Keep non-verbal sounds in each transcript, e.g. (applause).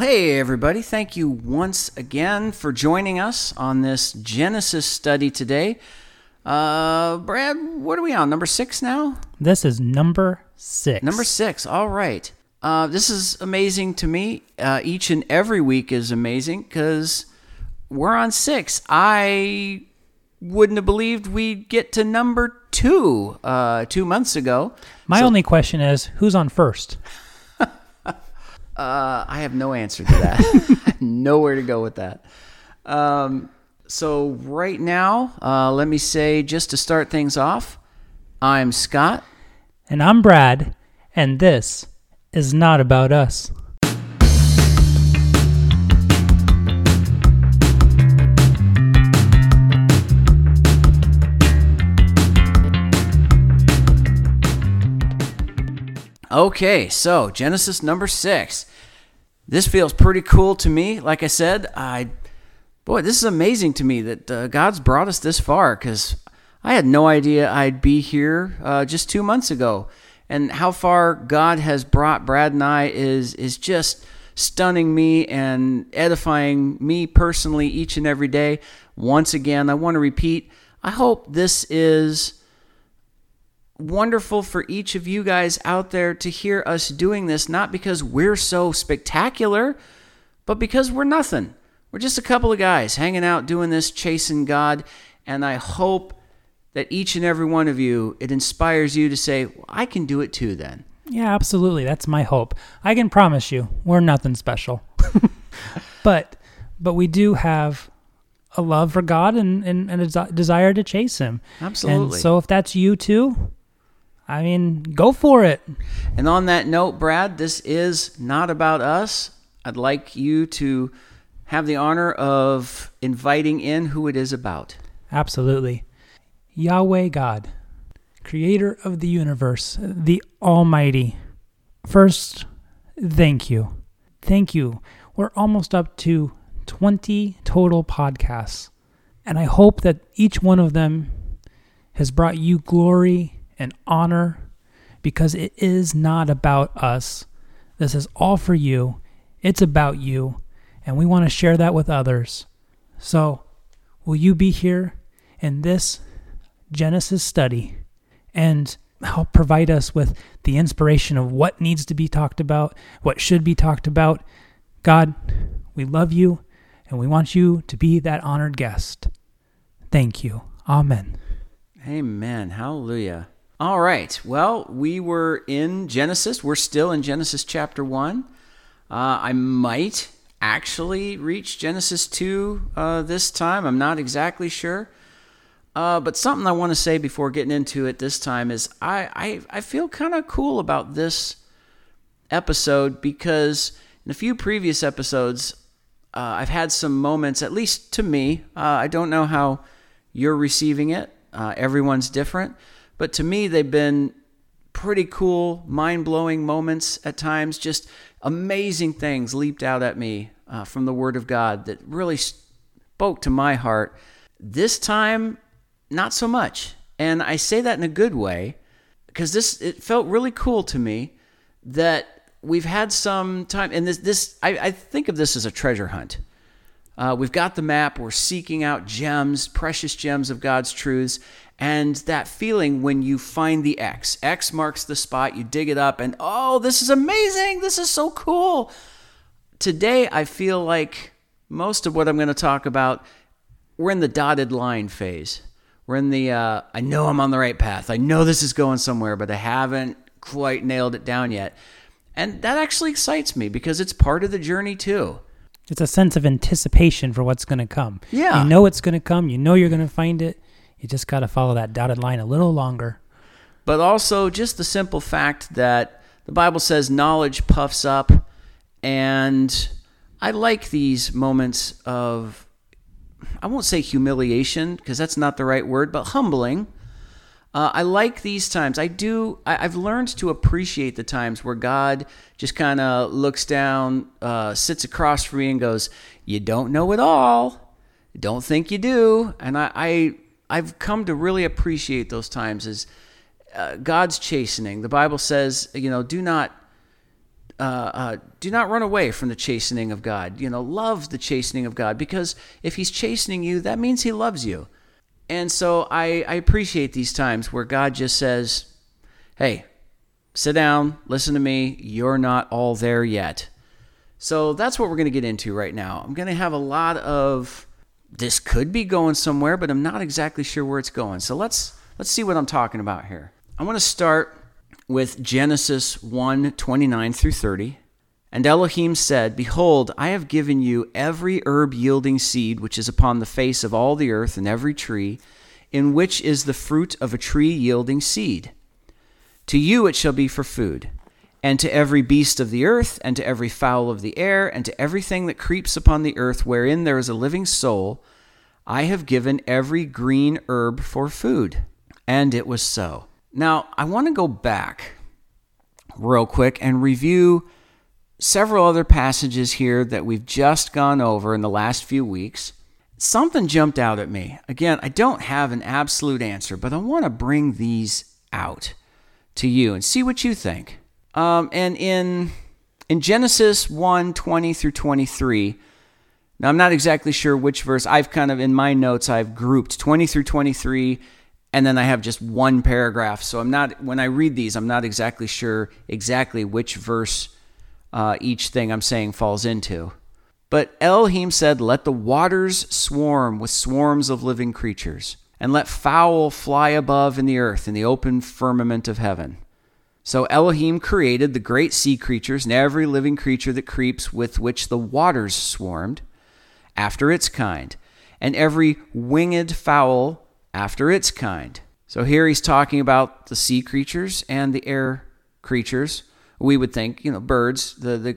Hey, everybody. Thank you once again for joining us on this Genesis study today. Uh, Brad, what are we on? Number six now? This is number six. Number six. All right. Uh, this is amazing to me. Uh, each and every week is amazing because we're on six. I wouldn't have believed we'd get to number two uh, two months ago. My only question is who's on first? Uh, I have no answer to that. (laughs) (laughs) Nowhere to go with that. Um, so right now, uh, let me say just to start things off, I'm Scott. And I'm Brad, and this is not about us. Okay, so Genesis number six. This feels pretty cool to me. Like I said, I boy, this is amazing to me that uh, God's brought us this far because I had no idea I'd be here uh, just two months ago, and how far God has brought Brad and I is is just stunning me and edifying me personally each and every day. Once again, I want to repeat. I hope this is wonderful for each of you guys out there to hear us doing this, not because we're so spectacular, but because we're nothing. We're just a couple of guys hanging out doing this, chasing God. And I hope that each and every one of you, it inspires you to say, well, I can do it too then. Yeah, absolutely. That's my hope. I can promise you, we're nothing special. (laughs) but but we do have a love for God and, and, and a desire to chase him. Absolutely. And so if that's you too, I mean, go for it. And on that note, Brad, this is not about us. I'd like you to have the honor of inviting in who it is about. Absolutely. Yahweh God, creator of the universe, the Almighty. First, thank you. Thank you. We're almost up to 20 total podcasts. And I hope that each one of them has brought you glory and honor because it is not about us. This is all for you. It's about you. And we want to share that with others. So, will you be here in this Genesis study and help provide us with the inspiration of what needs to be talked about, what should be talked about? God, we love you and we want you to be that honored guest. Thank you. Amen. Amen. Hallelujah. All right. Well, we were in Genesis. We're still in Genesis chapter 1. Uh, I might actually reach Genesis 2 uh, this time. I'm not exactly sure. Uh, but something I want to say before getting into it this time is I, I, I feel kind of cool about this episode because in a few previous episodes, uh, I've had some moments, at least to me, uh, I don't know how you're receiving it. Uh, everyone's different. But to me, they've been pretty cool, mind blowing moments at times. Just amazing things leaped out at me uh, from the Word of God that really spoke to my heart. This time, not so much. And I say that in a good way because this it felt really cool to me that we've had some time and this this I, I think of this as a treasure hunt. Uh, we've got the map. We're seeking out gems, precious gems of God's truths, and that feeling when you find the X. X marks the spot. You dig it up, and oh, this is amazing! This is so cool. Today, I feel like most of what I'm going to talk about, we're in the dotted line phase. We're in the uh, I know I'm on the right path. I know this is going somewhere, but I haven't quite nailed it down yet. And that actually excites me because it's part of the journey too. It's a sense of anticipation for what's going to come. Yeah. You know it's going to come. You know you're going to find it. You just got to follow that dotted line a little longer. But also just the simple fact that the Bible says knowledge puffs up. And I like these moments of, I won't say humiliation because that's not the right word, but humbling. Uh, I like these times. I do. I, have learned to appreciate the times where God just kind of looks down, uh, sits across from me, and goes, "You don't know it all. Don't think you do." And I, I I've come to really appreciate those times as uh, God's chastening. The Bible says, you know, do not uh, uh, do not run away from the chastening of God. You know, love the chastening of God because if He's chastening you, that means He loves you. And so I, I appreciate these times where God just says, hey, sit down, listen to me, you're not all there yet. So that's what we're going to get into right now. I'm going to have a lot of this could be going somewhere, but I'm not exactly sure where it's going. So let's let's see what I'm talking about here. I want to start with Genesis 1 29 through 30. And Elohim said, Behold, I have given you every herb yielding seed which is upon the face of all the earth, and every tree, in which is the fruit of a tree yielding seed. To you it shall be for food, and to every beast of the earth, and to every fowl of the air, and to everything that creeps upon the earth wherein there is a living soul, I have given every green herb for food. And it was so. Now, I want to go back real quick and review several other passages here that we've just gone over in the last few weeks. Something jumped out at me. Again, I don't have an absolute answer, but I want to bring these out to you and see what you think. Um, and in in Genesis 1 20 through 23, now I'm not exactly sure which verse. I've kind of, in my notes, I've grouped 20 through 23, and then I have just one paragraph. So I'm not, when I read these, I'm not exactly sure exactly which verse uh, each thing I'm saying falls into. But Elohim said, Let the waters swarm with swarms of living creatures, and let fowl fly above in the earth in the open firmament of heaven. So Elohim created the great sea creatures and every living creature that creeps with which the waters swarmed, after its kind, and every winged fowl after its kind. So here he's talking about the sea creatures and the air creatures we would think, you know, birds, the the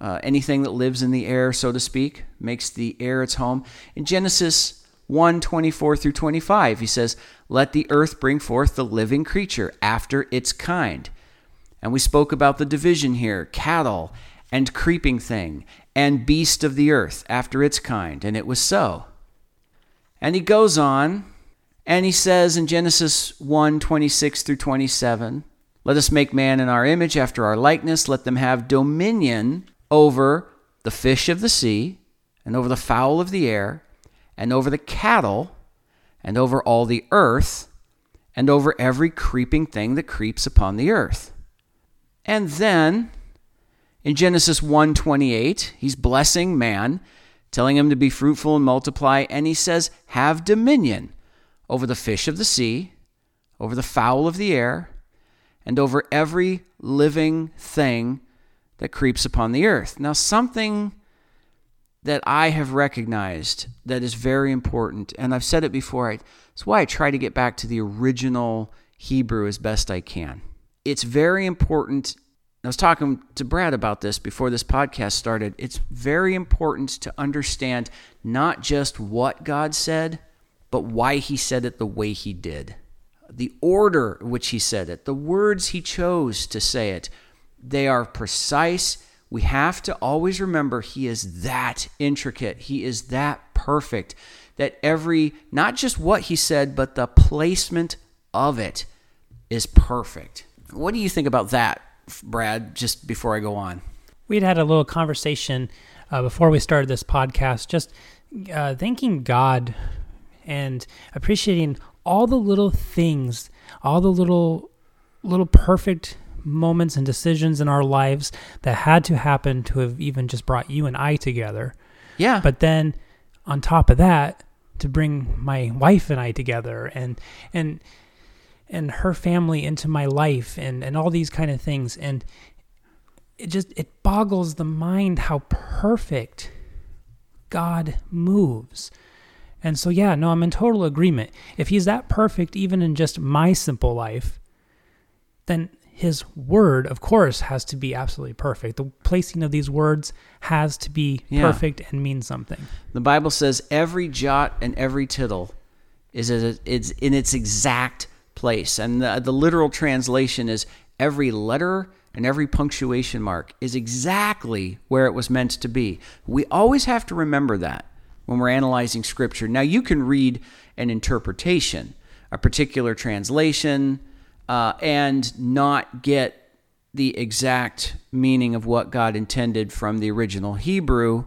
uh, anything that lives in the air, so to speak, makes the air its home. In Genesis 1 24 through 25, he says, Let the earth bring forth the living creature after its kind. And we spoke about the division here cattle and creeping thing and beast of the earth after its kind. And it was so. And he goes on and he says in Genesis 1 26 through 27, let us make man in our image after our likeness. Let them have dominion over the fish of the sea, and over the fowl of the air, and over the cattle, and over all the earth, and over every creeping thing that creeps upon the earth. And then in Genesis 1:28, he's blessing man, telling him to be fruitful and multiply, and he says, "Have dominion over the fish of the sea, over the fowl of the air, and over every living thing that creeps upon the earth. Now, something that I have recognized that is very important, and I've said it before, it's why I try to get back to the original Hebrew as best I can. It's very important. I was talking to Brad about this before this podcast started. It's very important to understand not just what God said, but why He said it the way He did the order which he said it, the words he chose to say it, they are precise. We have to always remember he is that intricate, he is that perfect, that every, not just what he said, but the placement of it is perfect. What do you think about that, Brad, just before I go on? We'd had a little conversation uh, before we started this podcast, just uh, thanking God and appreciating all the little things, all the little little perfect moments and decisions in our lives that had to happen to have even just brought you and I together. Yeah. But then on top of that, to bring my wife and I together and and and her family into my life and and all these kind of things and it just it boggles the mind how perfect God moves. And so, yeah, no, I'm in total agreement. If he's that perfect, even in just my simple life, then his word, of course, has to be absolutely perfect. The placing of these words has to be yeah. perfect and mean something. The Bible says every jot and every tittle is in its exact place. And the, the literal translation is every letter and every punctuation mark is exactly where it was meant to be. We always have to remember that when we're analyzing scripture. Now, you can read an interpretation, a particular translation, uh, and not get the exact meaning of what God intended from the original Hebrew,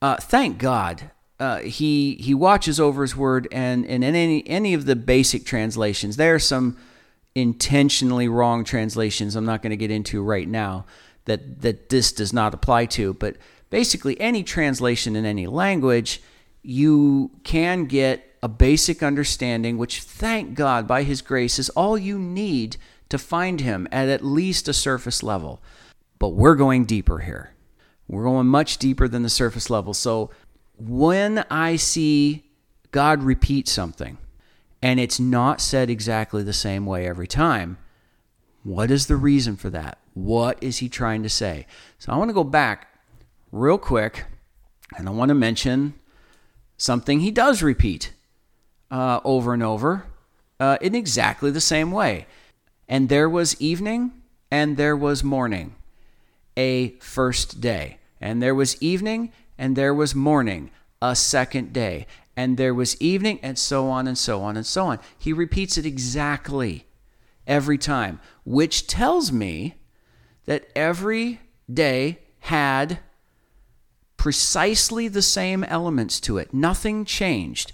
uh, thank God. Uh, he he watches over his word, and, and in any any of the basic translations, there are some intentionally wrong translations. I'm not going to get into right now that that this does not apply to, but basically any translation in any language, you can get a basic understanding, which thank God by His grace is all you need to find Him at at least a surface level. But we're going deeper here. We're going much deeper than the surface level. So when I see God repeat something and it's not said exactly the same way every time, what is the reason for that? What is he trying to say? So I want to go back real quick and I want to mention something he does repeat uh, over and over uh, in exactly the same way. And there was evening and there was morning, a first day. And there was evening and there was morning, a second day. And there was evening and so on and so on and so on. He repeats it exactly every time, which tells me that every day had precisely the same elements to it. Nothing changed.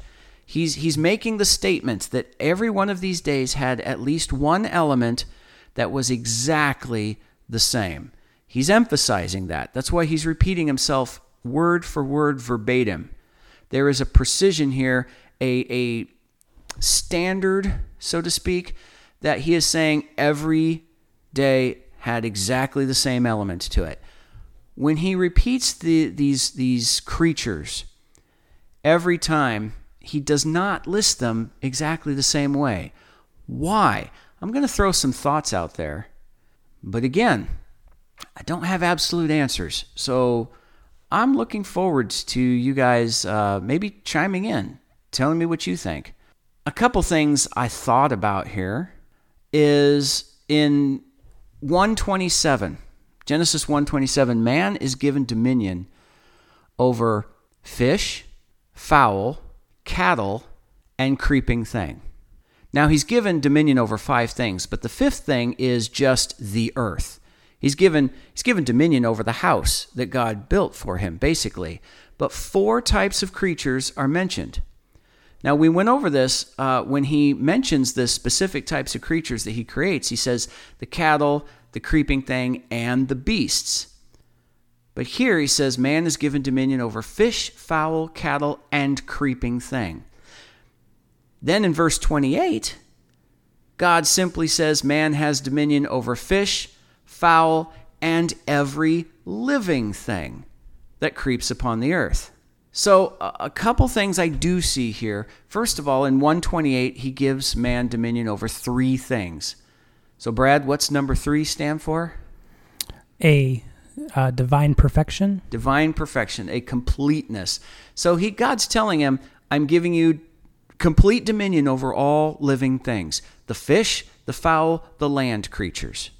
He's, he's making the statement that every one of these days had at least one element that was exactly the same. He's emphasizing that. That's why he's repeating himself word for word verbatim. There is a precision here, a, a standard, so to speak, that he is saying every day had exactly the same element to it. When he repeats the, these, these creatures every time, he does not list them exactly the same way. Why? I'm going to throw some thoughts out there. But again, I don't have absolute answers. So I'm looking forward to you guys uh, maybe chiming in, telling me what you think. A couple things I thought about here is in 127, Genesis 127, man is given dominion over fish, fowl, cattle, and creeping thing. Now, he's given dominion over five things, but the fifth thing is just the earth. He's given, he's given dominion over the house that God built for him, basically. But four types of creatures are mentioned. Now, we went over this uh, when he mentions the specific types of creatures that he creates. He says the cattle, the creeping thing, and the beasts. But here he says, Man is given dominion over fish, fowl, cattle, and creeping thing. Then in verse 28, God simply says, Man has dominion over fish, fowl, and every living thing that creeps upon the earth. So, a couple things I do see here. First of all, in 128, he gives man dominion over three things. So, Brad, what's number three stand for? A uh, divine perfection. Divine perfection, a completeness. So he God's telling him, I'm giving you complete dominion over all living things the fish, the fowl, the land creatures.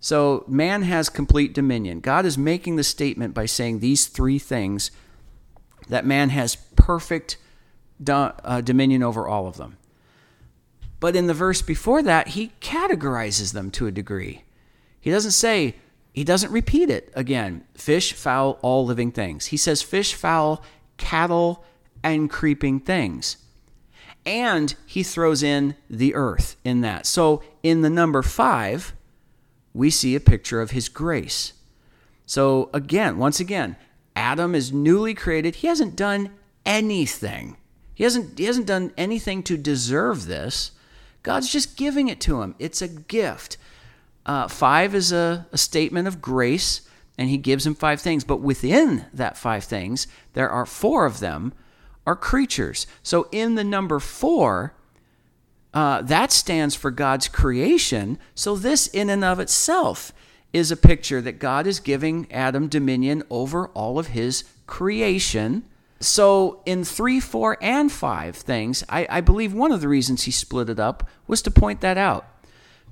So man has complete dominion. God is making the statement by saying these three things that man has perfect do, uh, dominion over all of them. But in the verse before that, he categorizes them to a degree. He doesn't say, he doesn't repeat it again fish, fowl, all living things. He says fish, fowl, cattle, and creeping things. And he throws in the earth in that. So in the number five, we see a picture of his grace. So again, once again, Adam is newly created. He hasn't done anything. He hasn't, he hasn't done anything to deserve this. God's just giving it to him. It's a gift. Uh, five is a, a statement of grace, and he gives him five things. But within that five things, there are four of them are creatures. So in the number four, uh, that stands for God's creation. So this, in and of itself, is a picture that God is giving Adam dominion over all of his creation. So in three, four, and five things, I, I believe one of the reasons he split it up was to point that out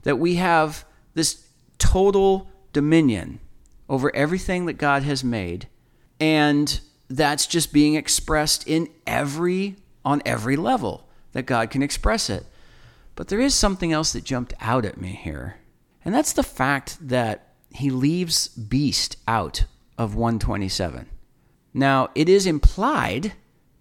that we have this total dominion over everything that God has made. And that's just being expressed in every on every level that God can express it. But there is something else that jumped out at me here. And that's the fact that he leaves beast out of 127. Now, it is implied,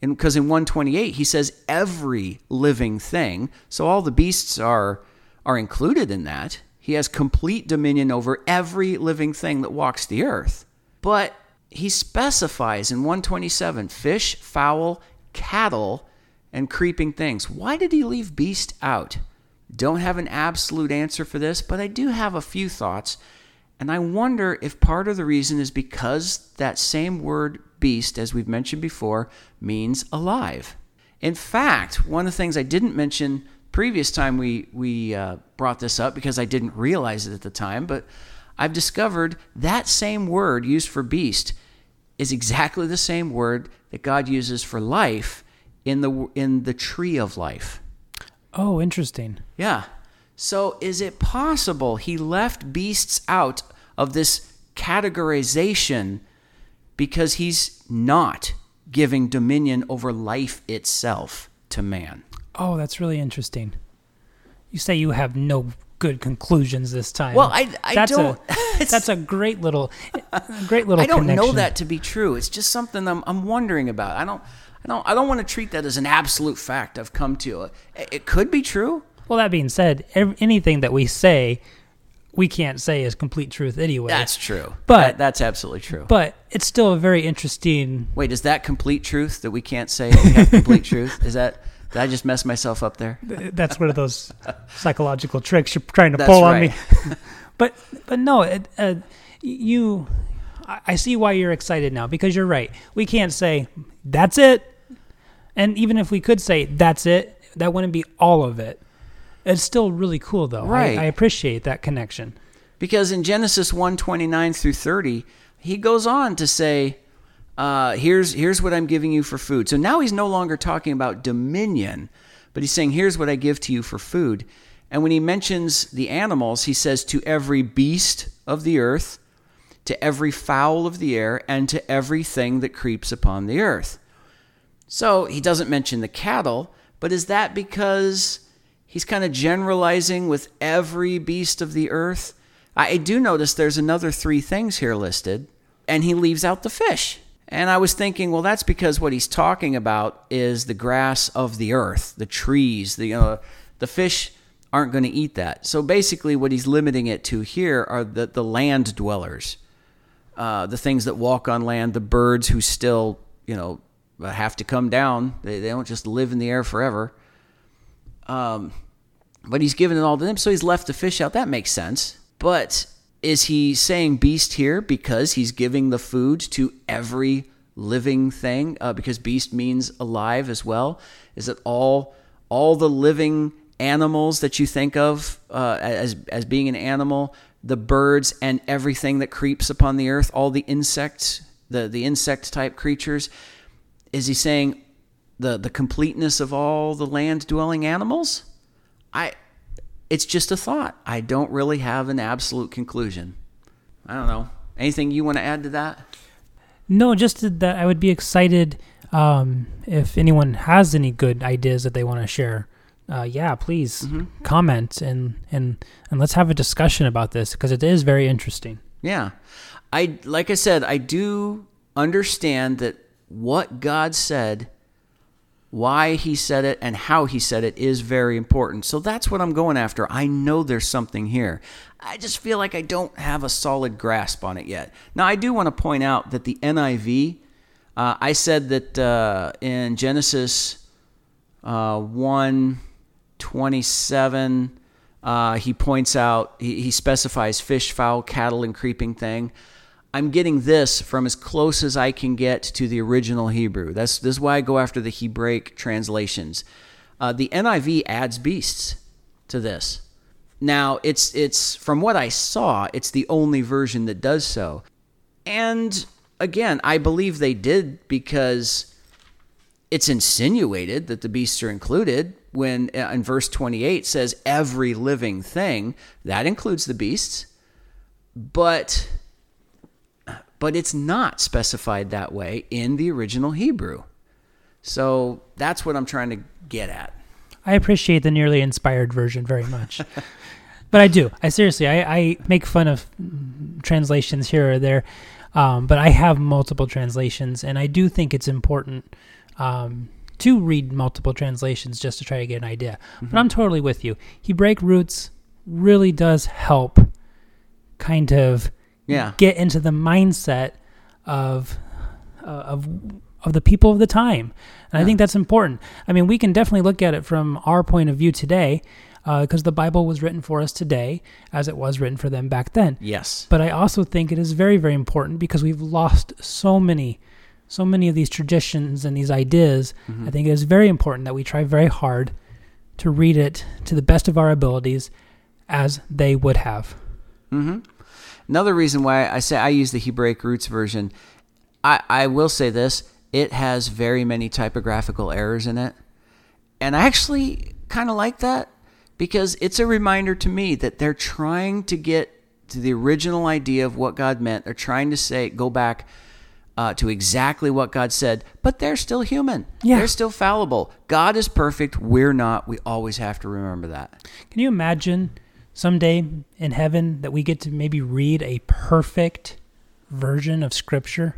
because in 128 he says every living thing, so all the beasts are, are included in that. He has complete dominion over every living thing that walks the earth. But he specifies in 127 fish, fowl, cattle, and creeping things. Why did he leave beast out? Don't have an absolute answer for this, but I do have a few thoughts. And I wonder if part of the reason is because that same word beast, as we've mentioned before, means alive. In fact, one of the things I didn't mention previous time we, we uh, brought this up because I didn't realize it at the time, but I've discovered that same word used for beast is exactly the same word that God uses for life in the in the tree of life. Oh, interesting. Yeah. So is it possible he left beasts out of this categorization because he's not giving dominion over life itself to man? Oh, that's really interesting. You say you have no good conclusions this time. Well, I, I that's don't. A, (laughs) (laughs) that's a great little, a great little. I don't know that to be true. It's just something I'm, I'm wondering about. I don't. I don't. I don't want to treat that as an absolute fact. I've come to. It, it could be true. Well, that being said, ev- anything that we say, we can't say is complete truth anyway. That's true. But- That- that's absolutely true. but it's still a very interesting. Wait, is that complete truth that we can't say we have (laughs) complete truth? Is that? Did I just mess myself up there? That's one of those (laughs) psychological tricks you're trying to That's pull right. on me. (laughs) but but no, it, uh, you. I I see why you're excited now because you're right. We can't say that's it, and even if we could say that's it, that wouldn't be all of it. It's still really cool though. Right. I, appreciate that connection. Because in Genesis 1 29 through 30, he goes on to say, uh, here's, here's what I'm giving you for food. So now he's no longer talking about dominion, but he's saying, here's what I give to you for food. And when he mentions the animals, he says, to every beast of the earth, to every fowl of the air, and to everything that creeps upon the earth. So he doesn't mention the cattle, but is that because he's kind of generalizing with every beast of the earth? I do notice there's another three things here listed, and he leaves out the fish. And I was thinking, well, that's because what he's talking about is the grass of the earth, the trees, the uh, the fish aren't going to eat that. So basically, what he's limiting it to here are the the land dwellers, uh, the things that walk on land, the birds who still, you know, have to come down. They, they don't just live in the air forever. Um, but he's given it all to them, so he's left the fish out. That makes sense. But is he saying beast here because he's giving the food to every living thing? Uh, because beast means alive as well. Is it all all the living animals that you think of uh, as as being an animal, the birds and everything that creeps upon the earth, all the insects, the the insect type creatures? Is he saying the the completeness of all the land dwelling animals? I it's just a thought. I don't really have an absolute conclusion. I don't know. Anything you want to add to that? No, just that I would be excited um, if anyone has any good ideas that they want to share. Uh, yeah, please comment and and and let's have a discussion about this because it is very interesting. Yeah. I like I said, I do understand that what God said, why he said it and how he said it is very important. So that's what I'm going after. I know there's something here. I just feel like I don't have a solid grasp on it yet. Now, I do want to point out that the NIV, uh, I said that uh, in Genesis uh, 1 27, uh, he points out, he, he specifies fish, fowl, cattle, and creeping thing. I'm getting this from as close as I can get to the original Hebrew. That's this is why I go after the Hebraic translations. Uh, the NIV adds beasts to this. Now it's it's from what I saw, it's the only version that does so. And again, I believe they did because it's insinuated that the beasts are included when uh, in verse 28 says every living thing that includes the beasts but but it's not specified that way in the original Hebrew. So that's what I'm trying to get at. I appreciate the nearly inspired version very much. (laughs) but I do. I seriously, I, I make fun of translations here or there, um, but I have multiple translations, and I do think it's important um, to read multiple translations just to try to get an idea. Mm-hmm. But I'm totally with you. Hebraic roots really does help kind of Yeah. get into the mindset of uh, of of the people of the time. And I think that's important. I mean, we can definitely look at it from our point of view today because the Bible was written for us today as it was written for them back then. Yes. But I also think it is very very important because we've lost so many so many of these traditions and these ideas. I think it is very important that we try very hard to read it to the best of our abilities as they would have. hmm Another reason why I say I use the Hebraic roots version, I, I will say this: it has very many typographical errors in it, and I actually kind of like that because it's a reminder to me that they're trying to get to the original idea of what God meant. They're trying to say go back. Uh, to exactly what God said, but they're still human. Yeah. They're still fallible. God is perfect. We're not. We always have to remember that. Can you imagine someday in heaven that we get to maybe read a perfect version of scripture?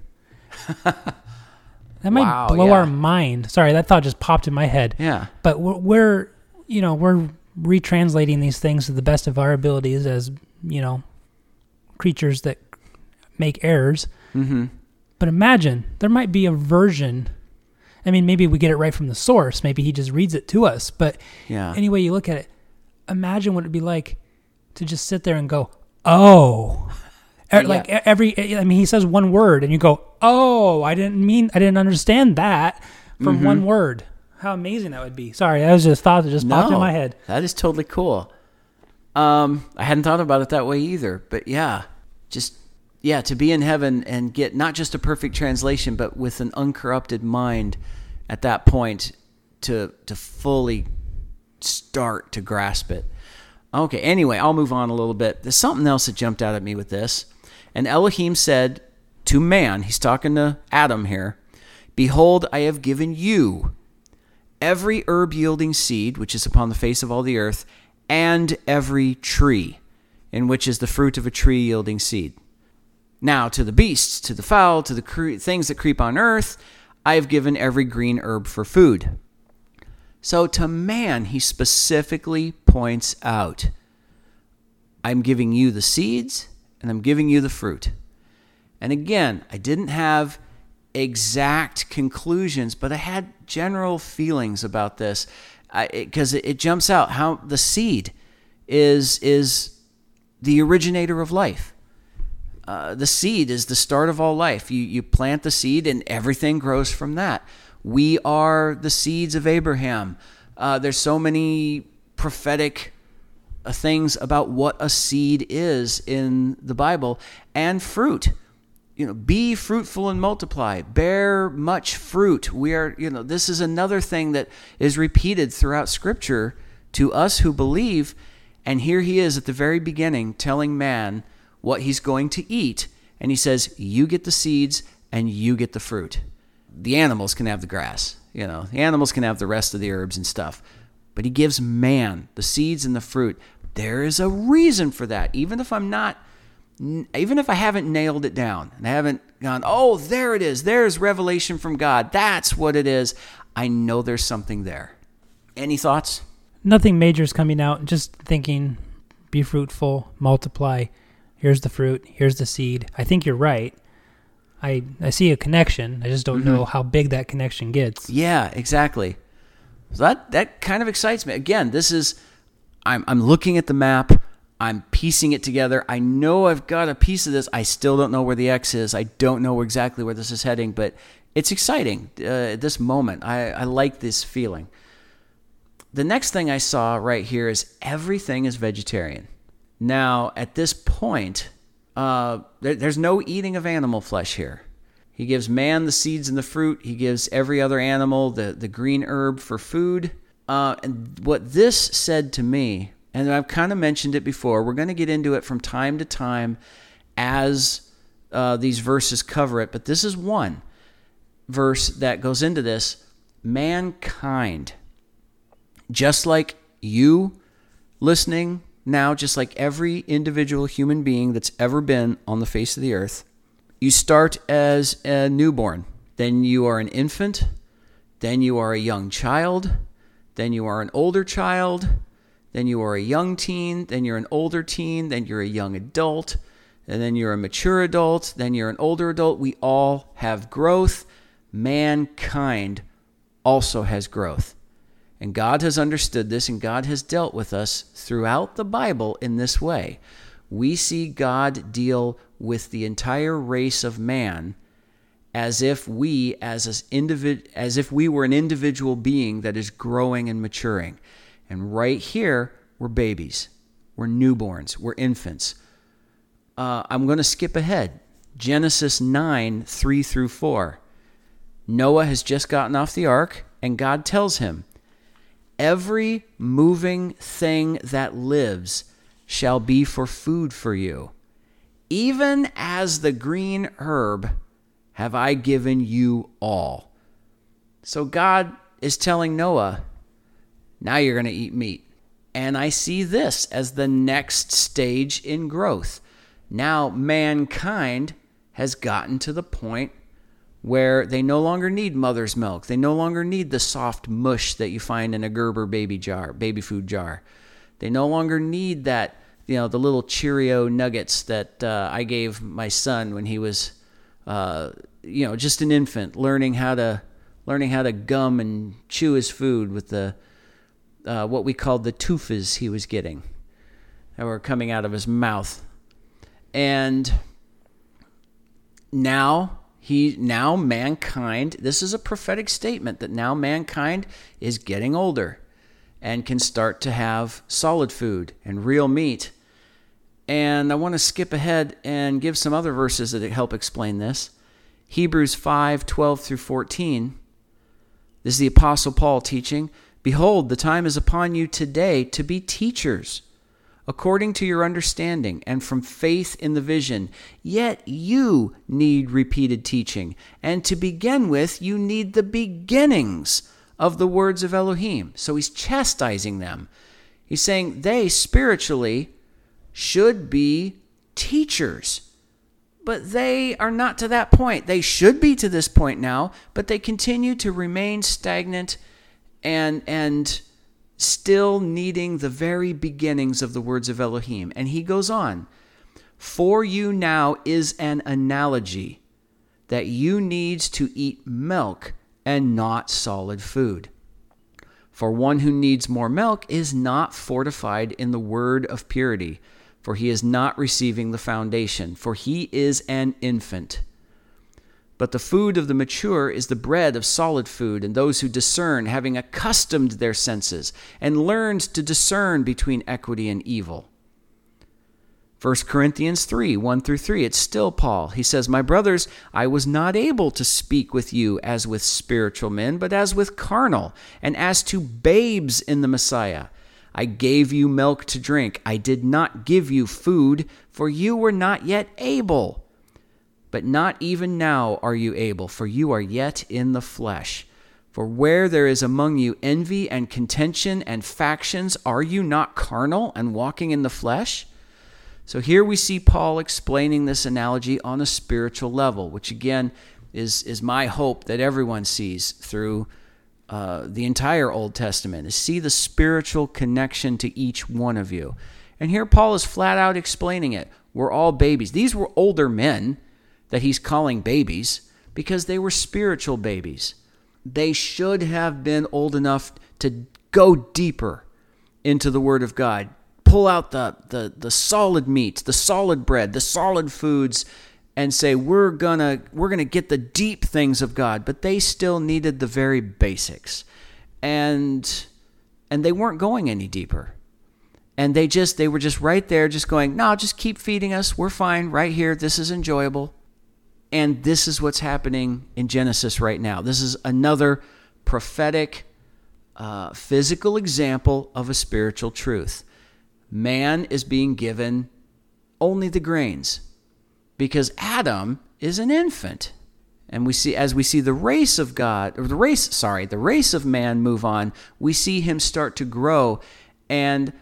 (laughs) that might Wow, blow yeah. our mind. Sorry, that thought just popped in my head. Yeah. But we're, we're, you know, we're retranslating these things to the best of our abilities as, you know, creatures that make errors. Mm-hmm. But imagine there might be a version. I mean, maybe we get it right from the source. Maybe he just reads it to us. But Yeah. any way you look at it, imagine what it'd be like to just sit there and go, "Oh," Er, Yeah. like every. I mean, he says one word, and you go, "Oh, I didn't mean, I didn't understand that from Mm-hmm. one word." How amazing that would be! Sorry, that was just a thought that just popped in my head. That is totally cool. Um, I hadn't thought about it that way either, but yeah, just yeah, to be in heaven and get not just a perfect translation, but with an uncorrupted mind at that point to to fully start to grasp it. Okay, anyway, I'll move on a little bit. There's something else that jumped out at me with this. And Elohim said to man, he's talking to Adam here, Behold, I have given you every herb yielding seed which is upon the face of all the earth, and every tree in which is the fruit of a tree yielding seed. Now, to the beasts, to the fowl, to the cre- things that creep on earth, I have given every green herb for food. So to man, he specifically points out I'm giving you the seeds and I'm giving you the fruit. And again, I didn't have exact conclusions, but I had general feelings about this because it, it jumps out how the seed is is the originator of life. Uh, the seed is the start of all life. You you plant the seed and everything grows from that. We are the seeds of Abraham. Uh, there's so many prophetic uh, things about what a seed is in the Bible and fruit. You know, be fruitful and multiply, bear much fruit. We are, you know, this is another thing that is repeated throughout Scripture to us who believe. And here he is at the very beginning telling man what he's going to eat. And he says, You get the seeds and you get the fruit. The animals can have the grass, you know, the animals can have the rest of the herbs and stuff. But he gives man the seeds and the fruit. There is a reason for that. Even if I'm not, even if I haven't nailed it down and I haven't gone, oh, there it is. There's revelation from God. That's what it is. I know there's something there. Any thoughts? Nothing major is coming out. Just thinking, be fruitful, multiply. Here's the fruit. Here's the seed. I think you're right. I I see a connection. I just don't know how big that connection gets. Yeah, exactly. So that that kind of excites me. Again, this is I'm I'm looking at the map. I'm piecing it together. I know I've got a piece of this. I still don't know where the X is. I don't know exactly where this is heading, but it's exciting uh, at this moment. I, I like this feeling. The next thing I saw right here is everything is vegetarian. Now, at this point, uh, there, there's no eating of animal flesh here. He gives man the seeds and the fruit. He gives every other animal the, the green herb for food. Uh, and what this said to me, and I've kind of mentioned it before, we're going to get into it from time to time as uh, these verses cover it, but this is one verse that goes into this. Mankind, just like you listening now, just like every individual human being that's ever been on the face of the earth. You start as a newborn, then you are an infant, then you are a young child, then you are an older child, then you are a young teen, then you're an older teen, then you're a young adult, and then you're a mature adult, then you're an older adult. We all have growth. Mankind also has growth. And God has understood this, and God has dealt with us throughout the Bible in this way. We see God deal with the entire race of man as if we as an individ- as if we were an individual being that is growing and maturing. And right here, we're babies. We're newborns. We're infants. Uh, I'm going to skip ahead. Genesis 9, 3 through 4. Noah has just gotten off the ark, and God tells him, Every moving thing that lives shall be for food for you. Even as the green herb have I given you all. So God is telling Noah, now you're going to eat meat. And I see this as the next stage in growth. Now mankind has gotten to the point where they no longer need mother's milk. They no longer need the soft mush that you find in a Gerber baby jar, baby food jar. They no longer need that, you know, the little Cheerio nuggets that uh, I gave my son when he was, uh, you know, just an infant, learning how to learning how to gum and chew his food with the uh, what we called the toofas he was getting that were coming out of his mouth, and now he now mankind this is a prophetic statement that now mankind is getting older and can start to have solid food and real meat. And i want to skip ahead and give some other verses that help explain this. Hebrews 5 12 through 14 this is the apostle paul teaching behold the time is upon you today to be teachers according to your understanding and from faith in the vision. Yet you need repeated teaching. And to begin with, you need the beginnings of the words of Elohim. So he's chastising them. He's saying they spiritually should be teachers. But they are not to that point. They should be to this point now, but they continue to remain stagnant and and still needing the very beginnings of the words of Elohim. And he goes on For you now is an analogy that you needs to eat milk and not solid food. For one who needs more milk is not fortified in the word of purity, for he is not receiving the foundation, for he is an infant. But the food of the mature is the bread of solid food, and those who discern, having accustomed their senses and learned to discern between equity and evil. 1 Corinthians 3 1 through 3, it's still Paul. He says, My brothers, I was not able to speak with you as with spiritual men, but as with carnal, and as to babes in the Messiah. I gave you milk to drink. I did not give you food, for you were not yet able but not even now are you able, for you are yet in the flesh. For where there is among you envy and contention and factions, are you not carnal and walking in the flesh? So here we see Paul explaining this analogy on a spiritual level, which again is, is my hope that everyone sees through uh, the entire Old Testament, is see the spiritual connection to each one of you. And here Paul is flat out explaining it. We're all babies. These were older men that he's calling babies because they were spiritual babies. They should have been old enough to go deeper into the Word of God, pull out the, the, the solid meat, the solid bread, the solid foods, and say, we're gonna we're gonna get the deep things of God. But they still needed the very basics. And and they weren't going any deeper and they just they were just right there just going no just keep feeding us we're fine right here this is enjoyable and this is what's happening in Genesis right now. This is another prophetic, uh, physical example of a spiritual truth. Man is being given only the grains because Adam is an infant. And we see, as we see the race of God, or the race, sorry, the race of man move on, we see him start to grow. And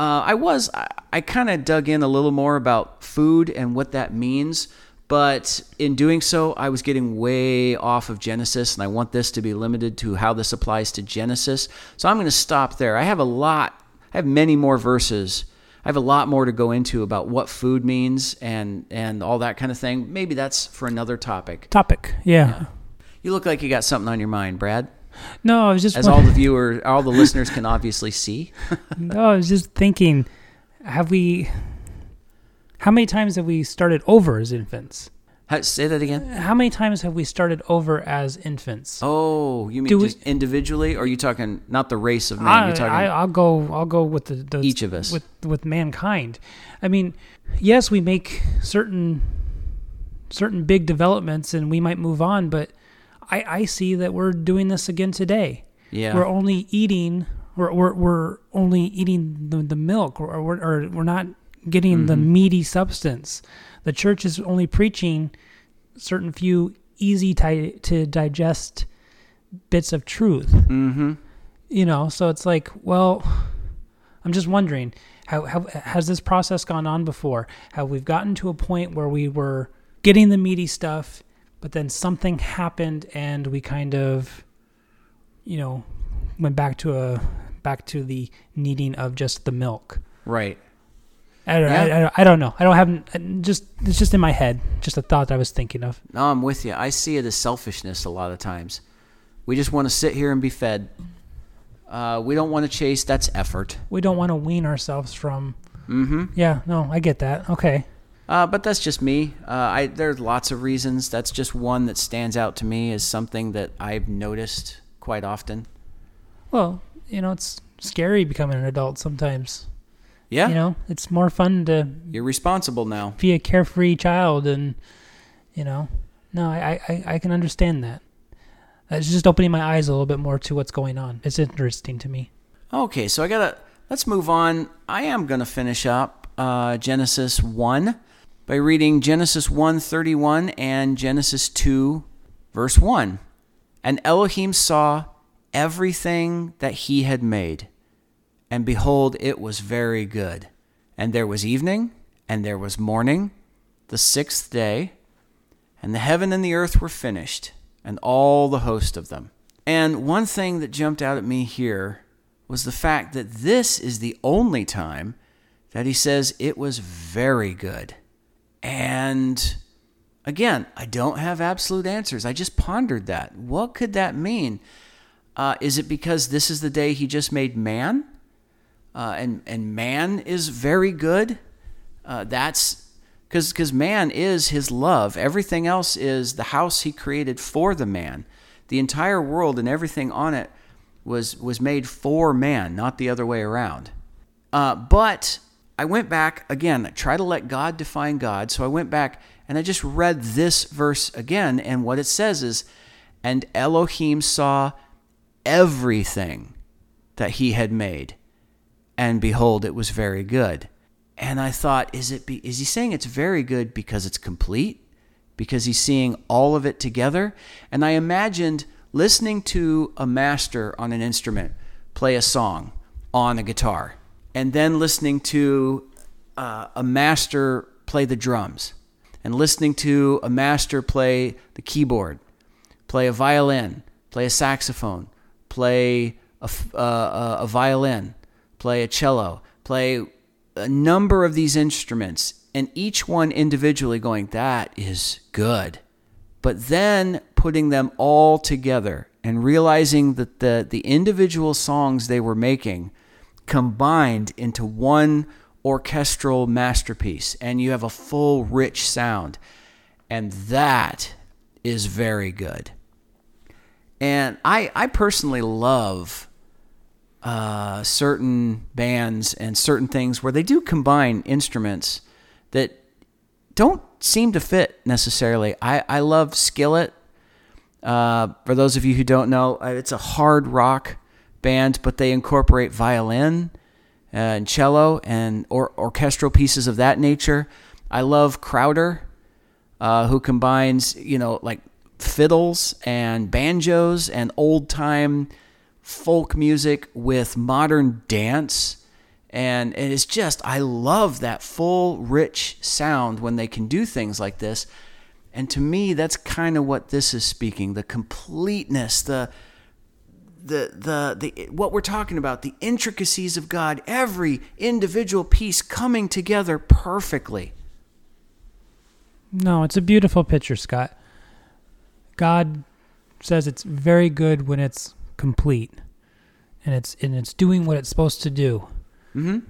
Uh, I was. I, I kind of dug in a little more about food and what that means. But in doing so, I was getting way off of Genesis, and I want this to be limited to how this applies to Genesis. So I'm going to stop there. I have a lot, I have many more verses. I have a lot more to go into about what food means and, and all that kind of thing. Maybe that's for another topic. Topic. Yeah. You look like you got something on your mind, Brad. No, I was just As all the viewers, all the listeners can obviously see. (laughs) no, I was just thinking, have we? How many times have we started over as infants? How, say that again. How many times have we started over as infants? Oh, you mean Do we- individually, or are you talking not the race of man? I, You're talking I, I'll go. I'll go with the, the Each of us. with with mankind. I mean, yes, we make certain certain big developments, and we might move on, but I I see that we're doing this again today. yeah. We're only eating. We're we're, we're only eating the, the milk, or we're or we're not getting the Mm-hmm. meaty substance. The church is only preaching certain few easy to, to digest bits of truth mm-hmm. you know so it's like well i'm just wondering how, how has this process gone on before have we've gotten to a point where we were getting the meaty stuff but then something happened and we kind of you know went back to a back to the needing of just the milk Right. I don't, Yeah. I, I, don't- I don't know i don't have just it's just in my head just a thought i was thinking of No, I'm with you. I see it as selfishness a lot of times. We just want to sit here and be fed. Uh, we don't want to chase. That's effort. we don't want to wean ourselves from Mm-hmm. yeah no i get that okay Uh, but that's just me. Uh, I there's lots of reasons. That's just one that stands out to me as something that I've noticed quite often. Well, you know, it's scary becoming an adult sometimes. Yeah, You know, it's more fun to you're responsible now. be a carefree child and, you know, no, I, I, I can understand that. It's just opening my eyes a little bit more to what's going on. It's interesting to me. Okay, so I gotta let's move on. I am gonna finish up uh, Genesis one by reading Genesis one thirty one and Genesis two verse one. And Elohim saw everything that he had made, and behold, it was very good. And there was evening, and there was morning, the sixth day, and the heaven and the earth were finished, and all the host of them. And one thing that jumped out at me here was the fact that this is the only time that he says it was very good. And again, I don't have absolute answers. I just pondered that. What could that mean? Uh, is it because this is the day he just made man? Uh, and, and man is very good? Uh, that's because because man is his love. Everything else is the house he created for the man. The entire world and everything on it was was made for man, not the other way around. Uh, but I went back again. Try to let God define God. So I went back and I just read this verse again, and what it says is, "And Elohim saw everything that he had made, and behold, it was very good." And I thought, is it be, is he saying it's very good because it's complete? Because he's seeing all of it together? And I imagined listening to a master on an instrument play a song on a guitar, and then listening to uh, a master play the drums, and listening to a master play the keyboard, play a violin, play a saxophone, play a, uh, a violin, play a cello, play a number of these instruments, and each one individually going, that is good. But then putting them all together and realizing that the, the individual songs they were making combined into one orchestral masterpiece, and you have a full, rich sound. And that is very good. And I, I personally love uh, certain bands and certain things where they do combine instruments that don't seem to fit necessarily. I, I love Skillet. Uh, for those of you who don't know, uh, it's a hard rock band, but they incorporate violin uh, and cello and or, orchestral pieces of that nature. I love Crowder, uh, who combines, you know, like fiddles and banjos and old time folk music with modern dance And it is just, I love that full, rich sound when they can do things like this. And to me, that's kind of what this is speaking the completeness, the, the, the, the, what we're talking about, the intricacies of God, every individual piece coming together perfectly. No, it's a beautiful picture, Scott. God says it's very good when it's complete and it's and it's doing what it's supposed to do. Mm-hmm.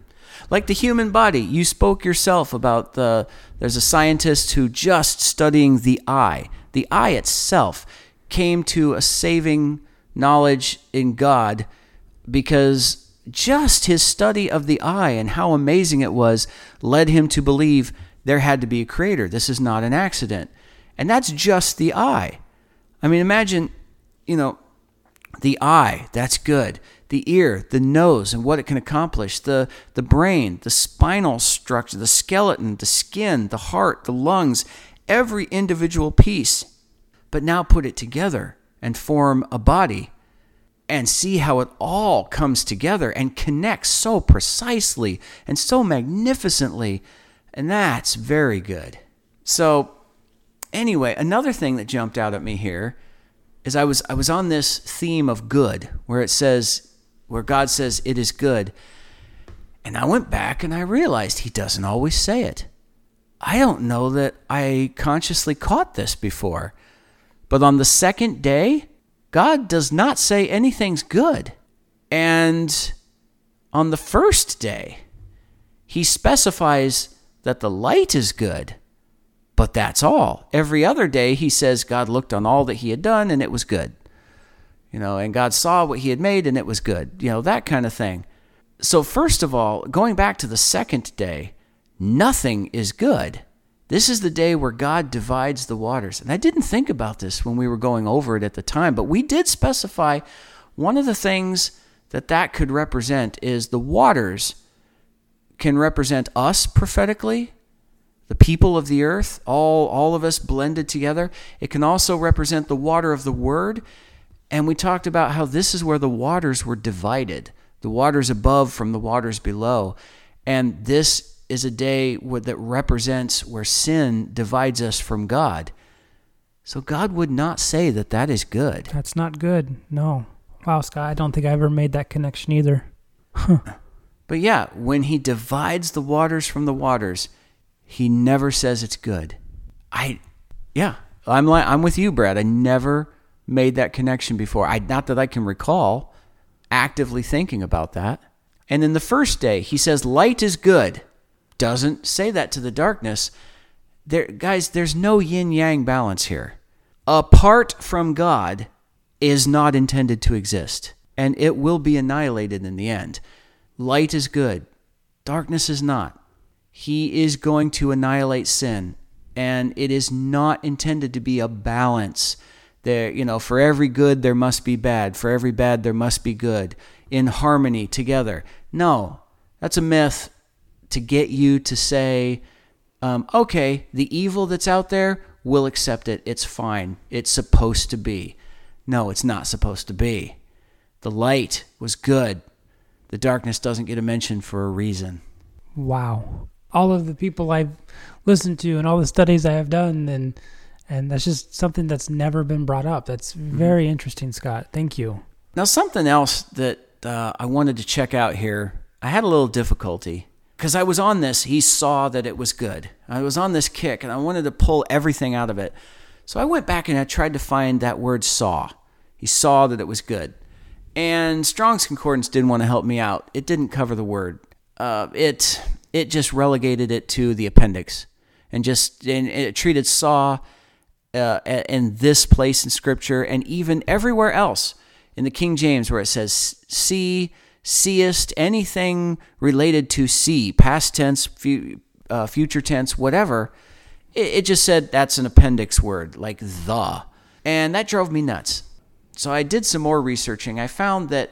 Like the human body, you spoke yourself about the. There's a scientist who just studying the eye. The eye itself came to a saving knowledge in God because just his study of the eye and how amazing it was led him to believe there had to be a creator. This is not an accident. And that's just the eye. I mean, imagine, you know, the eye, that's good. The ear, the nose, and what it can accomplish. The, the brain, the spinal structure, the skeleton, the skin, the heart, the lungs, every individual piece. But now put it together and form a body and see how it all comes together and connects so precisely and so magnificently. And that's very good. So, anyway, another thing that jumped out at me here is I was I was on this theme of good where it says where God says it is good. And I went back and I realized he doesn't always say it. I don't know that I consciously caught this before. But on the second day, God does not say anything's good. And on the first day, he specifies that the light is good. But that's all. Every other day, he says God looked on all that he had done and it was good. You know, and God saw what he had made and it was good. You know, that kind of thing. So, first of all, going back to the second day, nothing is good. This is the day where God divides the waters. And I didn't think about this when we were going over it at the time, but we did specify one of the things that that could represent is the waters can represent us prophetically the people of the earth, all, all of us blended together. It can also represent the water of the word. And we talked about how this is where the waters were divided the waters above from the waters below. And this is a day that represents where sin divides us from God. So God would not say that that is good. That's not good. No. Wow, Scott, I don't think I ever made that connection either. but yeah, when he divides the waters from the waters, he never says it's good. I, yeah, I'm like I'm with you, Brad. I never made that connection before. I not that I can recall actively thinking about that. And then the first day, he says light is good. Doesn't say that to the darkness. There, guys, there's no yin yang balance here. Apart from God is not intended to exist, and it will be annihilated in the end. Light is good, darkness is not. He is going to annihilate sin. And it is not intended to be a balance. There, you know, for every good there must be bad. For every bad there must be good. In harmony together. No, that's a myth to get you to say, um, okay, the evil that's out there, we'll accept it. It's fine. It's supposed to be. No, it's not supposed to be. The light was good. The darkness doesn't get a mention for a reason. Wow all of the people I've listened to and all the studies I have done and and that's just something that's never been brought up. That's mm-hmm. very mm-hmm. interesting, Scott. Thank you. Now something else that uh, I wanted to check out here. I had a little difficulty because I was on this. He saw that it was good. I was on this kick and I wanted to pull everything out of it. So I went back and I tried to find that word saw. He saw that it was good. And Strong's Concordance didn't want to help me out. It didn't cover the word. Uh, it it just relegated it to the appendix and just and it treated saw uh, in this place in scripture and even everywhere else in the King James where it says see seest anything related to see past tense fu- uh, future tense whatever. It, it just said that's an appendix word like the. And that drove me nuts. So I did some more researching. I found that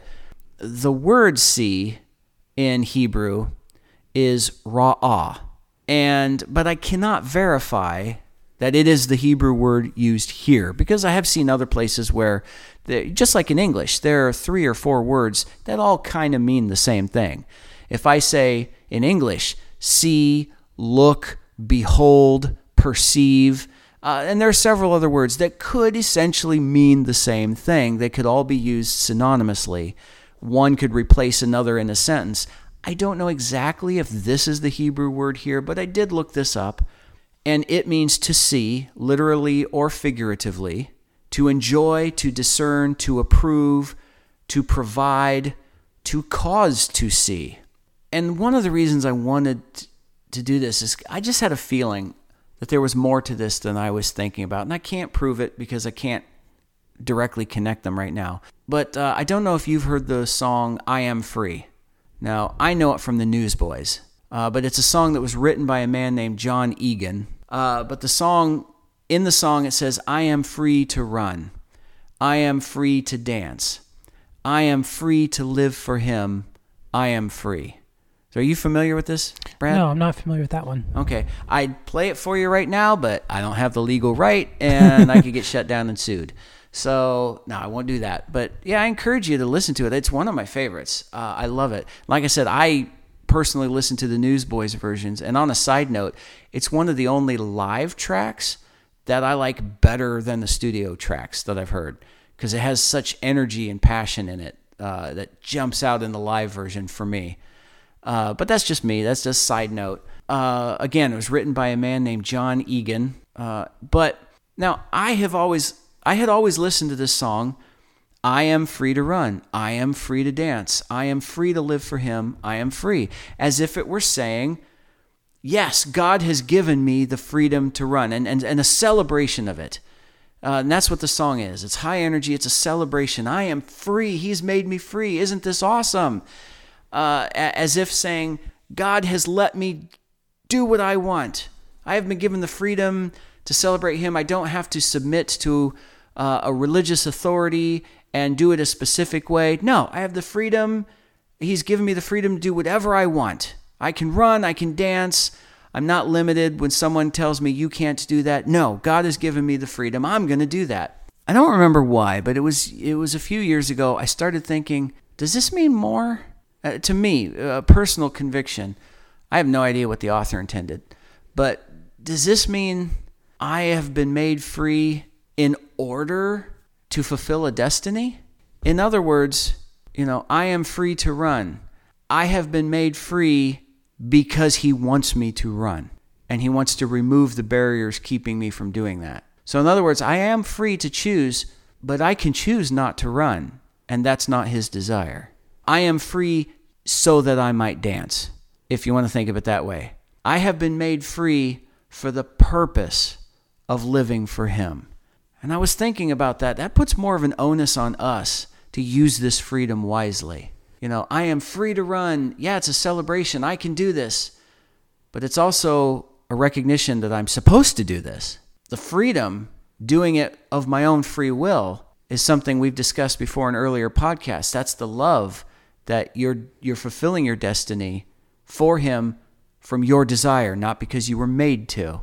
the word see in Hebrew is ra'ah. And but I cannot verify that it is the Hebrew word used here because I have seen other places where just like in English, there are three or four words that all kind of mean the same thing. If I say in English, see, look, behold, perceive, uh, and there are several other words that could essentially mean the same thing. They could all be used synonymously. One could replace another in a sentence. I don't know exactly if this is the Hebrew word here, but I did look this up. And it means to see, literally or figuratively, to enjoy, to discern, to approve, to provide, to cause to see. And one of the reasons I wanted to do this is I just had a feeling that there was more to this than I was thinking about. And I can't prove it because I can't directly connect them right now. But uh, I don't know if you've heard the song I Am Free. Now, I know it from the Newsboys, uh, but it's a song that was written by a man named Jon Egan. Uh, but the song, in the song, it says, I am free to run. I am free to dance. I am free to live for him. I am free. So are you familiar with this, Brad? No, I'm not familiar with that one. Okay. I'd play it for you right now, but I don't have the legal right and I could get (laughs) shut down and sued. So, no, I won't do that. But yeah, I encourage you to listen to it. It's one of my favorites. Uh, I love it. Like I said, I personally listen to the Newsboys versions. And on a side note, it's one of the only live tracks that I like better than the studio tracks that I've heard because it has such energy and passion in it uh, that jumps out in the live version for me. Uh, but that's just me. That's just side note. Uh, again, it was written by a man named Jon Egan. Uh, but now I have always, I had always listened to this song. I am free to run. I am free to dance. I am free to live for Him. I am free. As if it were saying, Yes, God has given me the freedom to run and, and, and a celebration of it. Uh, and that's what the song is. It's high energy, it's a celebration. I am free. He's made me free. Isn't this awesome? uh, as if saying, God has let me do what I want. I have been given the freedom to celebrate Him. I don't have to submit to uh, a religious authority and do it a specific way. No, I have the freedom. He's given me the freedom to do whatever I want. I can run, I can dance. I'm not limited when someone tells me you can't do that. No, God has given me the freedom. I'm going to do that. I don't remember why, but it was it was a few years ago I started thinking, does this mean more? Uh, to me, a personal conviction. I have no idea what the author intended, but does this mean I have been made free in order to fulfill a destiny? In other words, you know, I am free to run. I have been made free because he wants me to run and he wants to remove the barriers keeping me from doing that. So, in other words, I am free to choose, but I can choose not to run, and that's not his desire. I am free so that I might dance, if you want to think of it that way. I have been made free for the purpose of living for Him. And I was thinking about that. That puts more of an onus on us to use this freedom wisely. You know, I am free to run. Yeah, it's a celebration. I can do this. But it's also a recognition that I'm supposed to do this. The freedom, doing it of my own free will, is something we've discussed before in earlier podcasts. That's the love that you're you're fulfilling your destiny for him from your desire, not because you were made to.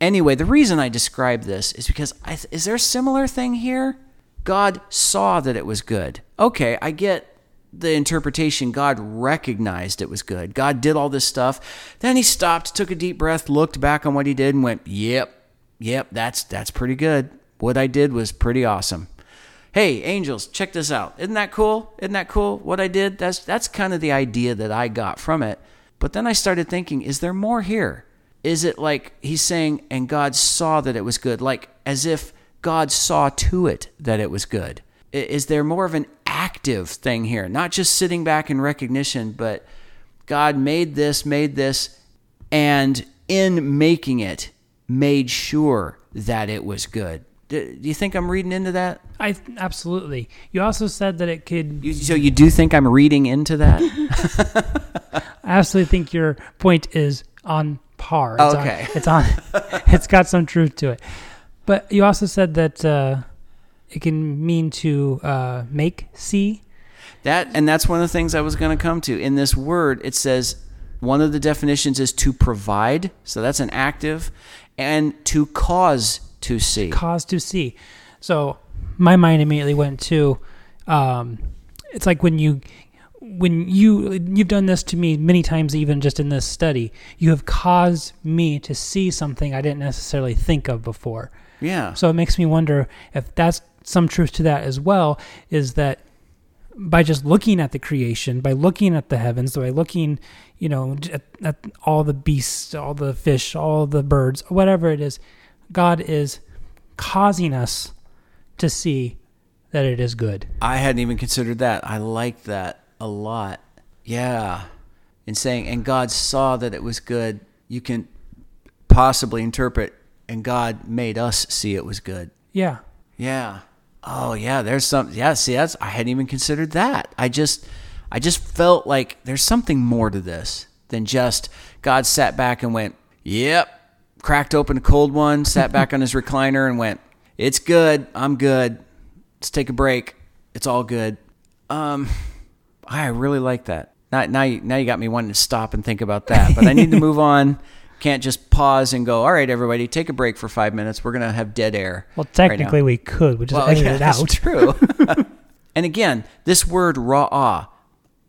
Anyway, the reason I describe this is because I, is there a similar thing here? God saw that it was good. Okay, I get the interpretation. God recognized it was good. God did all this stuff. Then he stopped, took a deep breath, looked back on what he did, and went, "Yep, yep, that's that's pretty good. What I did was pretty awesome." hey, angels, check this out. Isn't that cool? Isn't that cool what I did? That's that's kind of the idea that I got from it. But then I started thinking, is there more here? Is it like he's saying, and God saw that it was good, like as if God saw to it that it was good? Is there more of an active thing here? Not just sitting back in recognition, but God made this, made this, and in making it, made sure that it was good. Do you think I'm reading into that? I absolutely. You also said that it could. You, so you do think I'm reading into that? (laughs) I absolutely think your point is on par. It's okay, on, it's on. (laughs) it's got some truth to it. But you also said that uh, it can mean to uh, make see. That and that's one of the things I was going to come to. In this word, it says one of the definitions is to provide. So that's an active, and to cause to see. Cause to see. So my mind immediately went to um, it's like when you when you you've done this to me many times even just in this study you have caused me to see something i didn't necessarily think of before Yeah. so it makes me wonder if that's some truth to that as well is that by just looking at the creation by looking at the heavens by looking you know at, at all the beasts all the fish all the birds whatever it is god is causing us to see that it is good I hadn't even considered that. I like that a lot. Yeah. And saying, and God saw that it was good, you can possibly interpret, and God made us see it was good. yeah Yeah. Oh yeah, there's some yeah, see that's I hadn't even considered that. I just I just felt like there's something more to this than just God sat back and went, "Yep." Cracked open a cold one, sat (laughs) back on his recliner and went, "It's good. I'm good. Let's take a break. It's all good." Um I really like that. Now, now, you, now you got me wanting to stop and think about that. But I need to move (laughs) on. Can't just pause and go. All right, everybody, take a break for five minutes. We're gonna have dead air. well right technically we could we just Well, edit yeah, it that's out true. (laughs) (laughs) and again, this word ra'ah,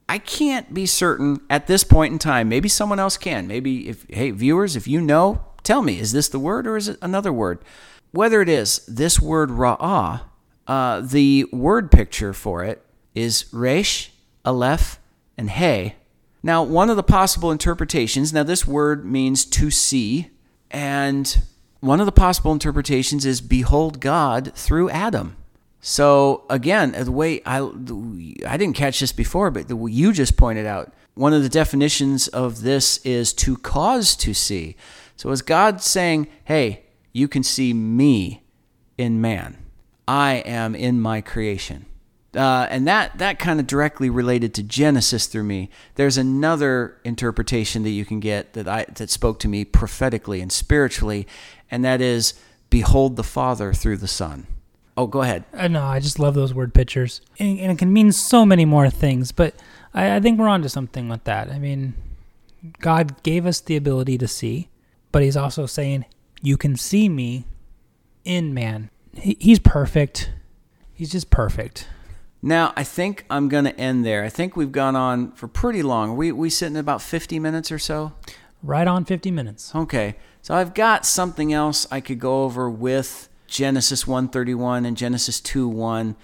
I can't be certain at this point in time. Maybe someone else can. Maybe if hey viewers, if you know, tell me, is this the word or is it another word? Whether it is this word ra'ah, uh, the word picture for it is resh, aleph, and hey. Now, one of the possible interpretations, now this word means to see, and one of the possible interpretations is behold God through Adam. So again, uh, the way I I didn't catch this before, but the you just pointed out, one of the definitions of this is to cause to see. So is God saying, "Hey, you can see me in man. I am in my creation." Uh, and that that kind of directly related to Genesis through me. There's another interpretation that you can get that I that spoke to me prophetically and spiritually, and that is behold the Father through the Son. Oh, go ahead. Uh, no, I just love those word pictures, and, and it can mean so many more things. But I, I think we're onto something with that. I mean, God gave us the ability to see, but He's also saying, "You can see me in man." He, he's perfect. He's just perfect. Now I think I'm going to end there. I think we've gone on for pretty long. We we sitting about 50 minutes or so. Right on fifty minutes. Okay. So I've got something else I could go over with Genesis 131 and Genesis 2 1,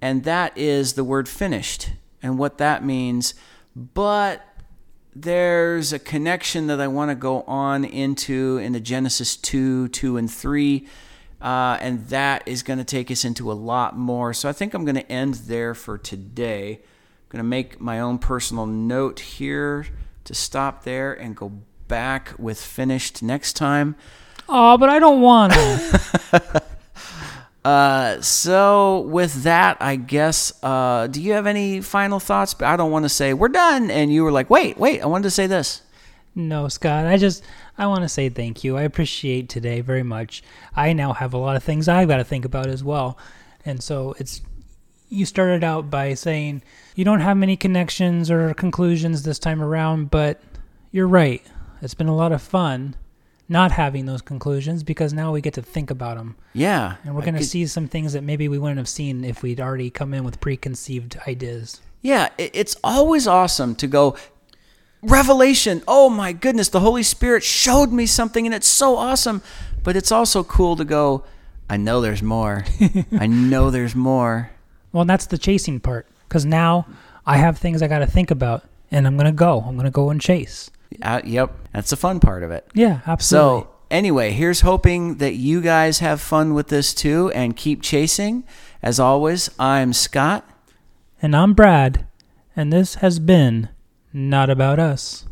and that is the word finished and what that means. But there's a connection that I want to go on into in the Genesis 2, 2, and 3. Uh, and that is going to take us into a lot more. So I think I'm going to end there for today. I'm going to make my own personal note here to stop there and go back with finished next time. Oh, but I don't want to. (laughs) Uh, so with that, I guess, uh, do you have any final thoughts? But I don't want to say we're done, and you were like, wait, wait, I wanted to say this. No, Scott. I just I want to say thank you. I appreciate today very much. I now have a lot of things I've got to think about as well, and so it's. You started out by saying you don't have many connections or conclusions this time around, but you're right. It's been a lot of fun not having those conclusions because now we get to think about them. Yeah, And we're going to see some things that maybe we wouldn't have seen if we'd already come in with preconceived ideas. Yeah, it's always awesome to go. Revelation. Oh my goodness, the Holy Spirit showed me something and it's so awesome. But it's also cool to go, I know there's more. (laughs) I know there's more. Well, that's the chasing part because now I have things I got to think about and I'm going to go. I'm going to go and chase. Uh, yep, that's the fun part of it. Yeah, absolutely. So, anyway, here's hoping that you guys have fun with this too and keep chasing. As always, I'm Scott. and I'm Brad, and this has been Not About Us.